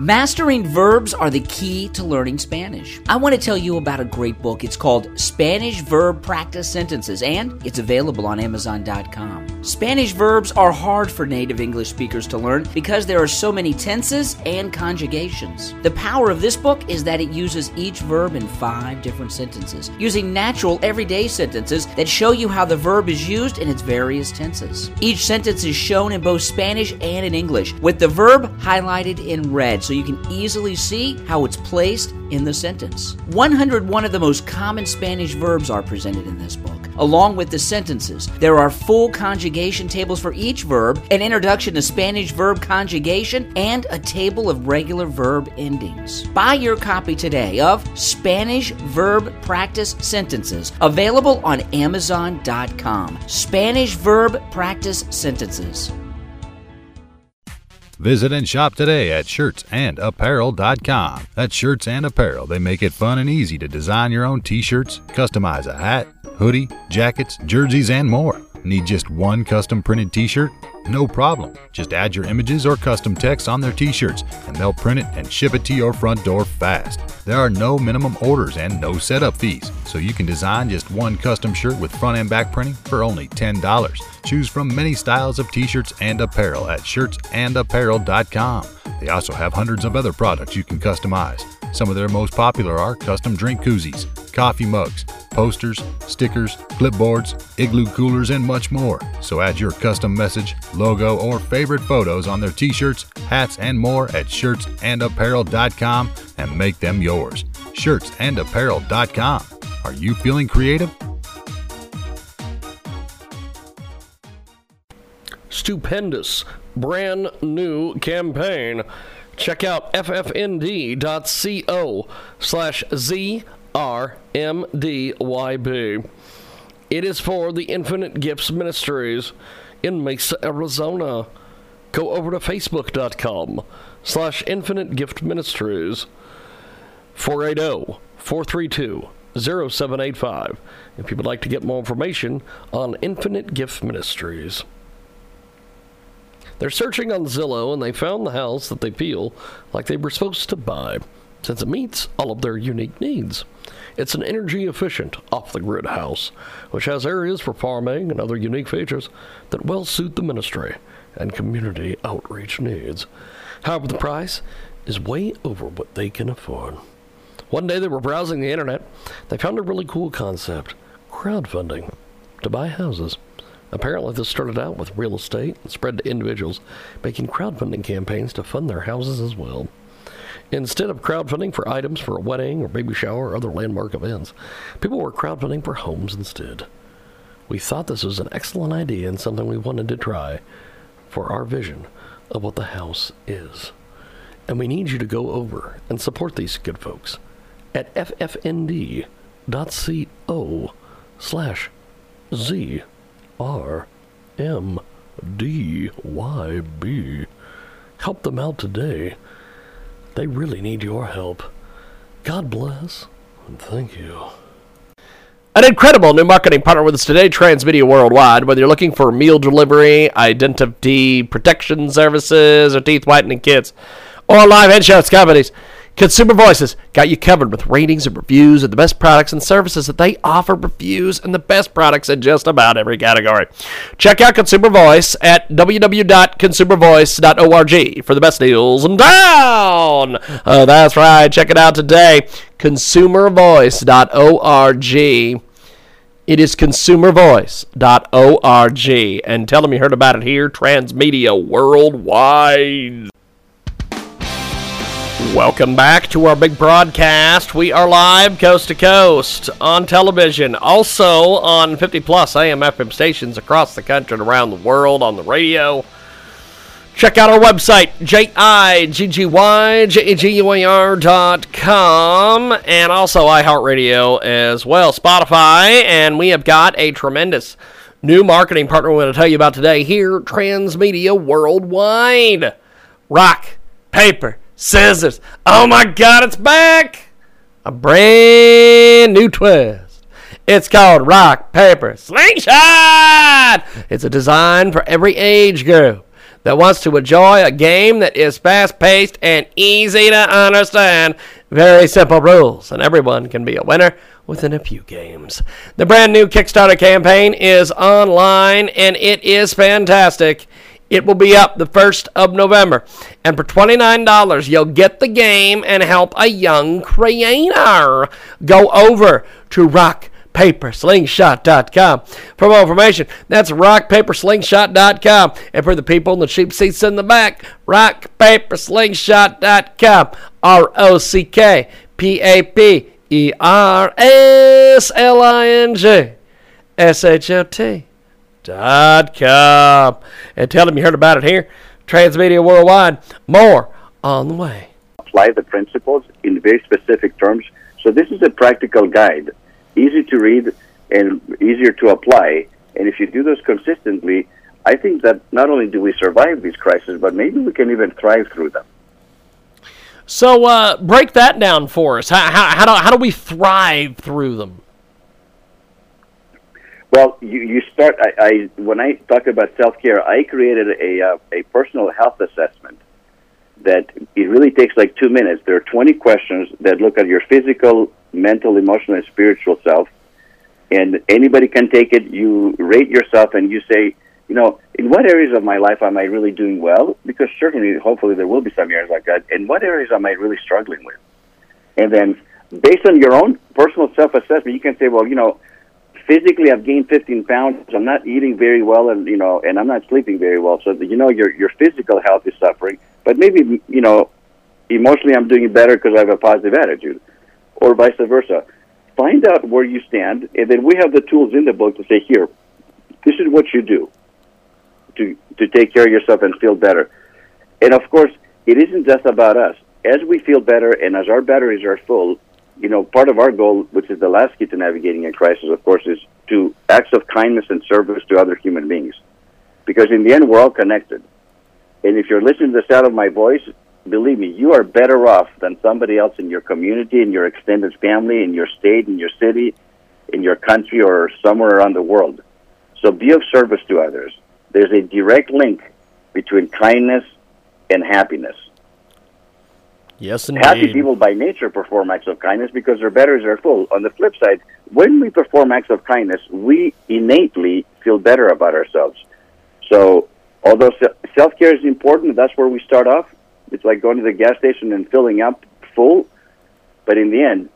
Mastering verbs are the key to learning Spanish. I want to tell you about a great book. It's called Spanish Verb Practice Sentences, and it's available on Amazon.com. Spanish verbs are hard for native English speakers to learn because there are so many tenses and conjugations. The power of this book is that it uses each verb in five different sentences, using natural everyday sentences that show you how the verb is used in its various tenses. Each sentence is shown in both Spanish and in English, with the verb highlighted in red so you can easily see how it's placed in the sentence. 101 of the most common Spanish verbs are presented in this book, along with the sentences. There are full conjugation tables for each verb, an introduction to Spanish verb conjugation, and a table of regular verb endings. Buy your copy today of Spanish Verb Practice Sentences, available on Amazon.com. Spanish Verb Practice Sentences. Visit and shop today at shirtsandapparel.com. That's Shirts and Apparel. They make it fun and easy to design your own t shirts, customize a hat, hoodie, jackets, jerseys, and more. Need just one custom printed t shirt? No problem. Just add your images or custom text on their t shirts, and they'll print it and ship it to your front door fast. There are no minimum orders and no setup fees, so you can design just one custom shirt with front and back printing for only $10. Choose from many styles of t shirts and apparel at shirtsandapparel.com. They also have hundreds of other products you can customize. Some of their most popular are custom drink koozies, coffee mugs, posters, stickers, clipboards, igloo coolers, and much more. So add your custom message, logo, or favorite photos on their t shirts, hats, and more at shirtsandapparel.com and make them yours. Shirtsandapparel.com. Are you feeling creative? stupendous brand new campaign. Check out ffnd.co slash ZRMDYB. It is for the Infinite Gifts Ministries in Mesa, Arizona. Go over to facebook.com slash Infinite Gift Ministries. 480 432 0785 if you would like to get more information on Infinite Gift Ministries. They're searching on Zillow and they found the house that they feel like they were supposed to buy since it meets all of their unique needs. It's an energy efficient, off the grid house, which has areas for farming and other unique features that well suit the ministry and community outreach needs. However, the price is way over what they can afford. One day they were browsing the internet. They found a really cool concept crowdfunding to buy houses. Apparently, this started out with real estate and spread to individuals making crowdfunding campaigns to fund their houses as well. Instead of crowdfunding for items for a wedding or baby shower or other landmark events, people were crowdfunding for homes instead. We thought this was an excellent idea and something we wanted to try for our vision of what the house is. And we need you to go over and support these good folks at ffnd.co slash Z R M D Y B. Help them out today. They really need your help. God bless and thank you. An incredible new marketing partner with us today, Transmedia Worldwide. Whether you're looking for meal delivery, identity protection services, or teeth whitening kits, or live headshots companies, Consumer Voices got you covered with ratings and reviews of the best products and services that they offer reviews and the best products in just about every category. Check out Consumer Voice at www.consumervoice.org for the best deals in town. Uh, that's right. Check it out today. Consumervoice.org. It is consumervoice.org. And tell them you heard about it here, Transmedia Worldwide. Welcome back to our big broadcast. We are live coast to coast on television, also on 50 plus AM FM stations across the country and around the world on the radio. Check out our website, J-I-G-G-Y-J-A-G-U-A-R.com, and also iHeartRadio as well, Spotify, and we have got a tremendous new marketing partner we're going to tell you about today here, Transmedia Worldwide. Rock, paper, scissors. Oh my God, it's back! A brand new twist. It's called Rock, Paper, Slingshot! It's a design for every age group that wants to enjoy a game that is fast paced and easy to understand. Very simple rules, and everyone can be a winner within a few games. The brand new Kickstarter campaign is online and it is fantastic. It will be up the 1st of November. And for $29, you'll get the game and help a young creator. Go over to rockpaperslingshot.com for more information. That's rockpaperslingshot.com. And for the people in the cheap seats in the back, rockpaperslingshot.com. R O C K P A P E R S L I N G S H O T com. And tell them you heard about it here. Transmedia Worldwide. More on the way. Apply the principles in very specific terms. So this is a practical guide, easy to read and easier to apply. And if you do this consistently, I think that not only do we survive these crises, but maybe we can even thrive through them. So uh, break that down for us. How, how, how, do, how do we thrive through them? Well, you, you start. I, I when I talk about self care, I created a uh, a personal health assessment that it really takes like two minutes. There are twenty questions that look at your physical, mental, emotional, and spiritual self, and anybody can take it. You rate yourself, and you say, you know, in what areas of my life am I really doing well? Because certainly, hopefully, there will be some areas like that. And what areas am I really struggling with? And then, based on your own personal self assessment, you can say, well, you know physically I've gained 15 pounds. I'm not eating very well, and you know, and I'm not sleeping very well. So you know, your your physical health is suffering, but maybe you know, emotionally I'm doing better because I have a positive attitude, or vice versa. Find out where you stand, and then we have the tools in the book to say, here, this is what you do to to take care of yourself and feel better. And of course, it isn't just about us. As we feel better and as our batteries are full, you know, part of our goal, which is the last key to navigating a crisis, of course, is to acts of kindness and service to other human beings. Because in the end, we're all connected. And if you're listening to the sound of my voice, believe me, you are better off than somebody else in your community, in your extended family, in your state, in your city, in your country, or somewhere around the world. So be of service to others. There's a direct link between kindness and happiness. Yes, indeed. Happy people by nature perform acts of kindness because their batteries are full. On the flip side, when we perform acts of kindness, we innately feel better about ourselves. So, although self care is important, that's where we start off. It's like going to the gas station and filling up full. But in the end,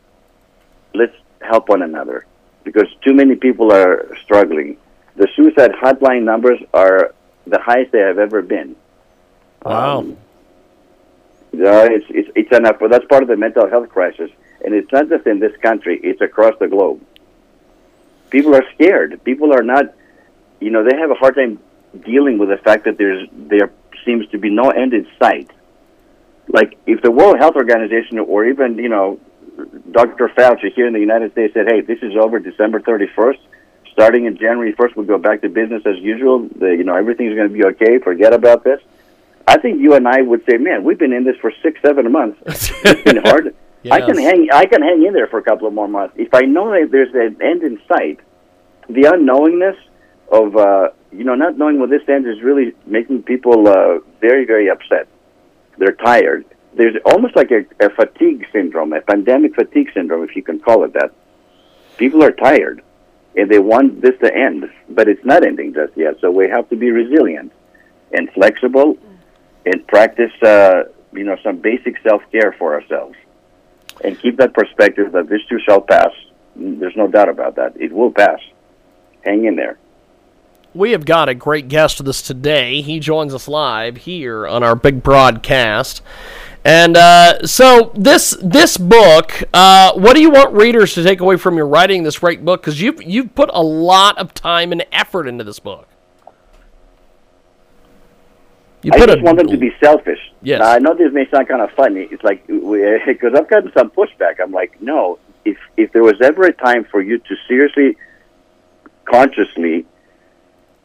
let's help one another because too many people are struggling. The suicide hotline numbers are the highest they have ever been. Wow. Um, yeah, it's it's it's enough. But that's part of the mental health crisis, and it's not just in this country; it's across the globe. People are scared. People are not, you know, they have a hard time dealing with the fact that there's there seems to be no end in sight. Like if the World Health Organization or even you know Dr. Fauci here in the United States said, "Hey, this is over December 31st. Starting in January 1st, we'll go back to business as usual. The, you know, everything's going to be okay. Forget about this." I think you and I would say, "Man, we've been in this for six, seven months. It's been hard. I can hang. I can hang in there for a couple of more months. If I know that there's an end in sight, the unknowingness of uh, you know not knowing when this ends is really making people uh, very, very upset. They're tired. There's almost like a, a fatigue syndrome, a pandemic fatigue syndrome, if you can call it that. People are tired, and they want this to end, but it's not ending just yet. So we have to be resilient and flexible, and practice, uh, you know, some basic self care for ourselves, and keep that perspective that this too shall pass. There's no doubt about that. It will pass. Hang in there. We have got a great guest with us today. He joins us live here on our big broadcast. And uh, so this this book, uh, what do you want readers to take away from your writing this great book? Because you've you've put a lot of time and effort into this book. You I just a- want them to be selfish. Yes. Now, I know this may sound kind of funny. It's like because I've gotten some pushback. I'm like, no. If if there was ever a time for you to seriously, consciously,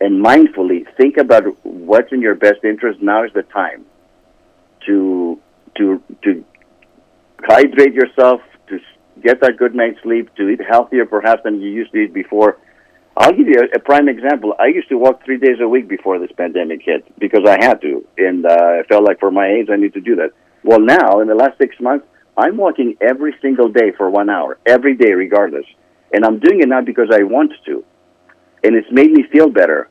and mindfully think about what's in your best interest, now is the time. To to to hydrate yourself, to get that good night's sleep, to eat healthier perhaps than you used to eat before. I'll give you a, a prime example. I used to walk three days a week before this pandemic hit because I had to, and uh, I felt like for my age I need to do that. Well, now in the last six months, I'm walking every single day for one hour, every day, regardless, and I'm doing it now because I want to, and it's made me feel better.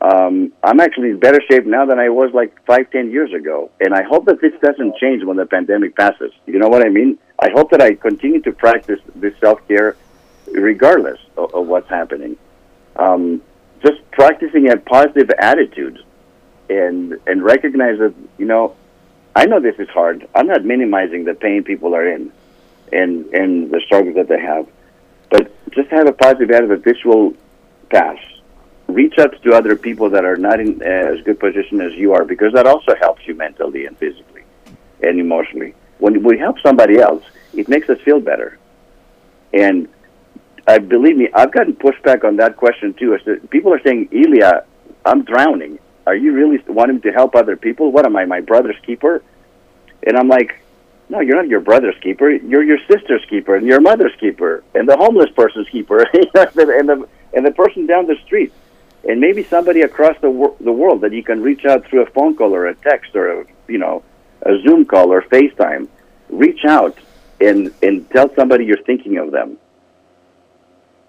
Um, I'm actually in better shape now than I was like five, ten years ago, and I hope that this doesn't change when the pandemic passes. You know what I mean? I hope that I continue to practice this self care, regardless of, of what's happening um, just practicing a positive attitude and and recognize that you know I know this is hard. I'm not minimizing the pain people are in and and the struggles that they have, but just have a positive attitude this will pass. Reach out to other people that are not in as good position as you are because that also helps you mentally and physically and emotionally. When we help somebody else, it makes us feel better. And I believe me, I've gotten pushback on that question too. People are saying, Ilya, I'm drowning. Are you really wanting to help other people? What am I, my brother's keeper? And I'm like, no, you're not your brother's keeper. You're your sister's keeper, and your mother's keeper, and the homeless person's keeper, and the and the person down the street, and maybe somebody across the wor- the world that you can reach out through a phone call or a text or a you know a Zoom call or FaceTime. Reach out and and tell somebody you're thinking of them.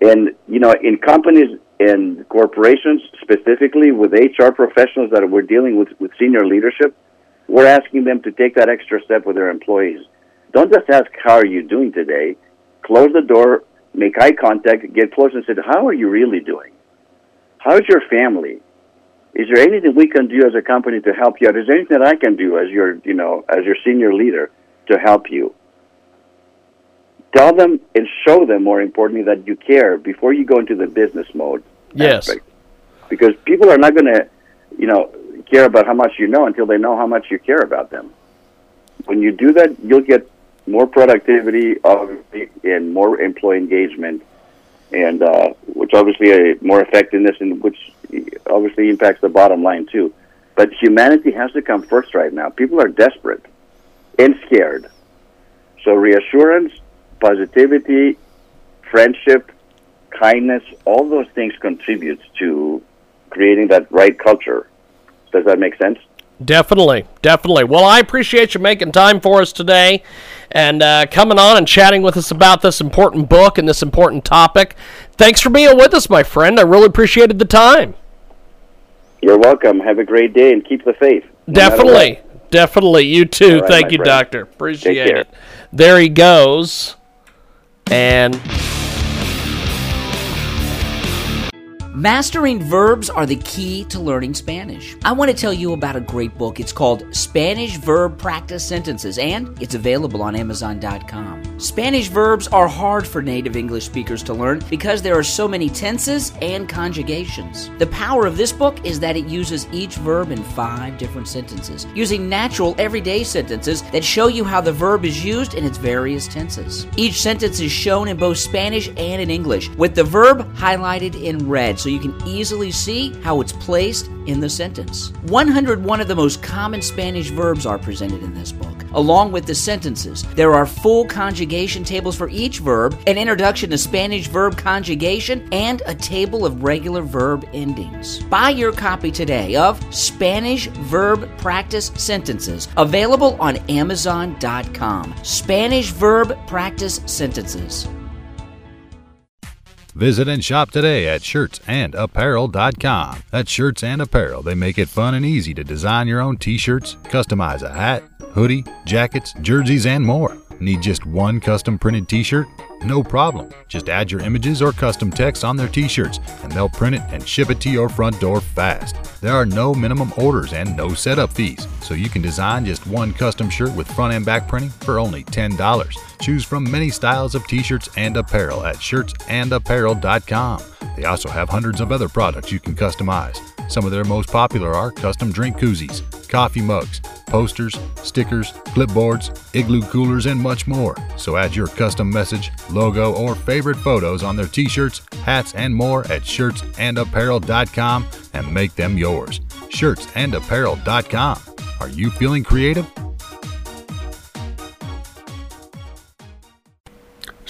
And you know, in companies and corporations, specifically with HR professionals that we're dealing with with senior leadership, we're asking them to take that extra step with their employees. Don't just ask how are you doing today. Close the door, make eye contact, get close, and say, "How are you really doing? How's your family? Is there anything we can do as a company to help you out? Is there anything that I can do as your, you know, as your senior leader to help you?" Tell them and show them, more importantly, that you care before you go into the business mode. Yes. aspect. Because people are not going to, you know, care about how much you know until they know how much you care about them. When you do that, you'll get more productivity, obviously, and more employee engagement, and uh, which obviously uh, more effectiveness, and which obviously impacts the bottom line too. But humanity has to come first right now. People are desperate and scared. So reassurance, positivity, friendship, kindness, all those things contribute to creating that right culture. Does that make sense? Definitely, definitely. Well, I appreciate you making time for us today and uh, coming on and chatting with us about this important book and this important topic. Thanks for being with us, my friend. I really appreciated the time. You're welcome. Have a great day and keep the faith. no definitely, definitely. You too. Right, Thank you, friend. Doctor. Appreciate it. There he goes. And Mastering verbs are the key to learning Spanish. I want to tell you about a great book. It's called Spanish Verb Practice Sentences, and it's available on Amazon.com. Spanish verbs are hard for native English speakers to learn because there are so many tenses and conjugations. The power of this book is that it uses each verb in five different sentences, using natural, everyday sentences that show you how the verb is used in its various tenses. Each sentence is shown in both Spanish and in English, with the verb highlighted in red so you can easily see how it's placed in the sentence. 101 of the most common Spanish verbs are presented in this book, along with the sentences. There are full conjugation tables for each verb, an introduction to Spanish verb conjugation, and a table of regular verb endings. Buy your copy today of Spanish Verb Practice Sentences, available on Amazon.com. Spanish Verb Practice Sentences. Visit and shop today at shirtsandapparel.com. At Shirts and Apparel. They make it fun and easy to design your own t shirts, customize a hat, hoodie, jackets, jerseys, and more. Need just one custom printed t shirt? No problem. Just add your images or custom text on their t shirts, and they'll print it and ship it to your front door fast. There are no minimum orders and no setup fees, so you can design just one custom shirt with front and back printing for only $10. Choose from many styles of t shirts and apparel at shirtsandapparel.com. They also have hundreds of other products you can customize. Some of their most popular are custom drink koozies, coffee mugs, posters, stickers, clipboards, igloo coolers, and much more. So add your custom message, logo, or favorite photos on their t shirts, hats, and more at shirtsandapparel.com and make them yours. Shirtsandapparel.com. Are you feeling creative?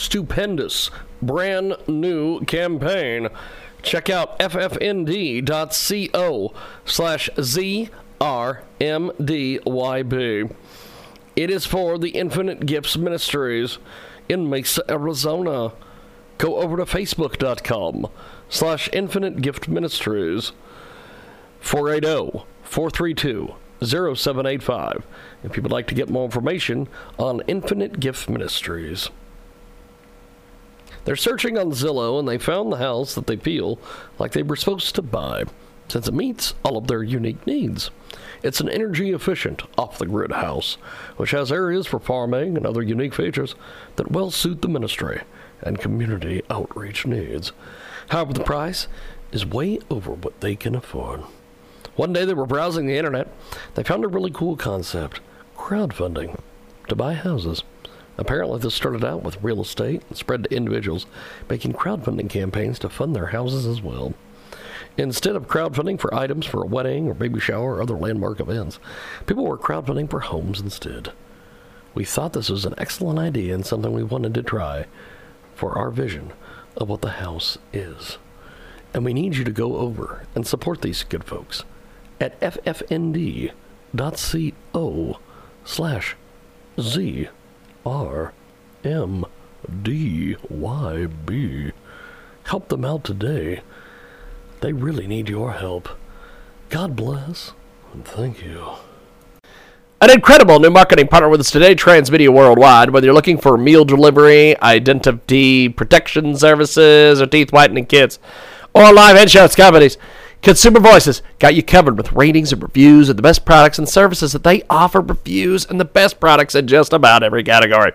stupendous brand new campaign. Check out ffnd.co slash ZRMDYB. It is for the Infinite Gifts Ministries in Mesa, Arizona. Go over to facebook.com slash Infinite Gift Ministries 480 432 0785 if you would like to get more information on Infinite Gift Ministries. They're searching on Zillow and they found the house that they feel like they were supposed to buy since it meets all of their unique needs. It's an energy efficient, off the grid house, which has areas for farming and other unique features that well suit the ministry and community outreach needs. However, the price is way over what they can afford. One day they were browsing the internet, they found a really cool concept crowdfunding to buy houses. Apparently, this started out with real estate and spread to individuals making crowdfunding campaigns to fund their houses as well. Instead of crowdfunding for items for a wedding or baby shower or other landmark events, people were crowdfunding for homes instead. We thought this was an excellent idea and something we wanted to try for our vision of what the house is. And we need you to go over and support these good folks at ffnd.co slash Z R M D Y B. Help them out today. They really need your help. God bless and thank you. An incredible new marketing partner with us today, Transmedia Worldwide. Whether you're looking for meal delivery, identity protection services, or teeth whitening kits, or live headshots companies, Consumer Voices got you covered with ratings and reviews of the best products and services that they offer reviews and the best products in just about every category.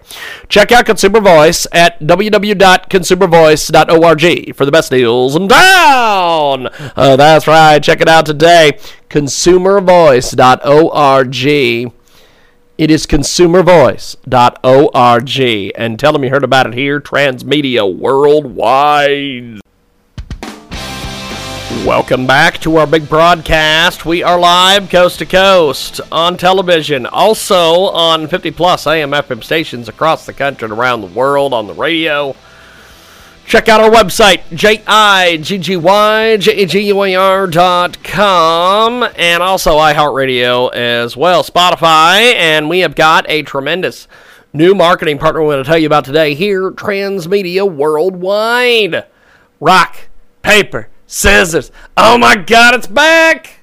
Check out Consumer Voice at www.consumervoice.org for the best deals in town. Uh, that's right. Check it out today. Consumervoice.org. It is consumervoice.org. And tell them you heard about it here, Transmedia Worldwide. Welcome back to our big broadcast. We are live coast to coast on television, also on 50 plus AM FM stations across the country and around the world on the radio. Check out our website, J-I-G-G-Y-J-A-G-U-A-R dot com, and also iHeartRadio as well, Spotify, and we have got a tremendous new marketing partner we're going to tell you about today here, Transmedia Worldwide. Rock, paper, scissors. Oh my God, it's back!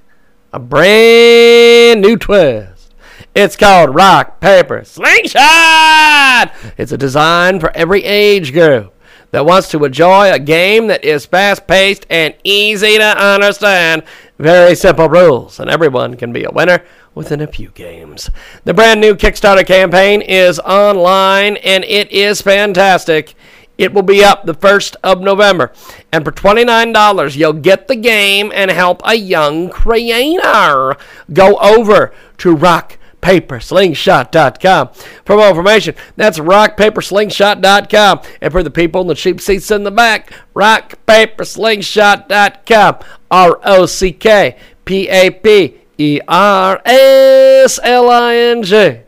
A brand new twist. It's called Rock, Paper, Slingshot! It's a design for every age group that wants to enjoy a game that is fast paced and easy to understand. Very simple rules, and everyone can be a winner within a few games. The brand new Kickstarter campaign is online and it is fantastic. It will be up the 1st of November. And for $29, you'll get the game and help a young creator. Go over to Rock rockpaperslingshot.com. For more information, that's rockpaperslingshot.com. And for the people in the cheap seats in the back, rockpaperslingshot.com. R O C K P A P E R S L I N G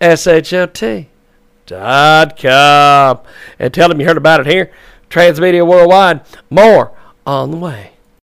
S H O T dot com. And tell them you heard about it here. Transmedia Worldwide. More on the way.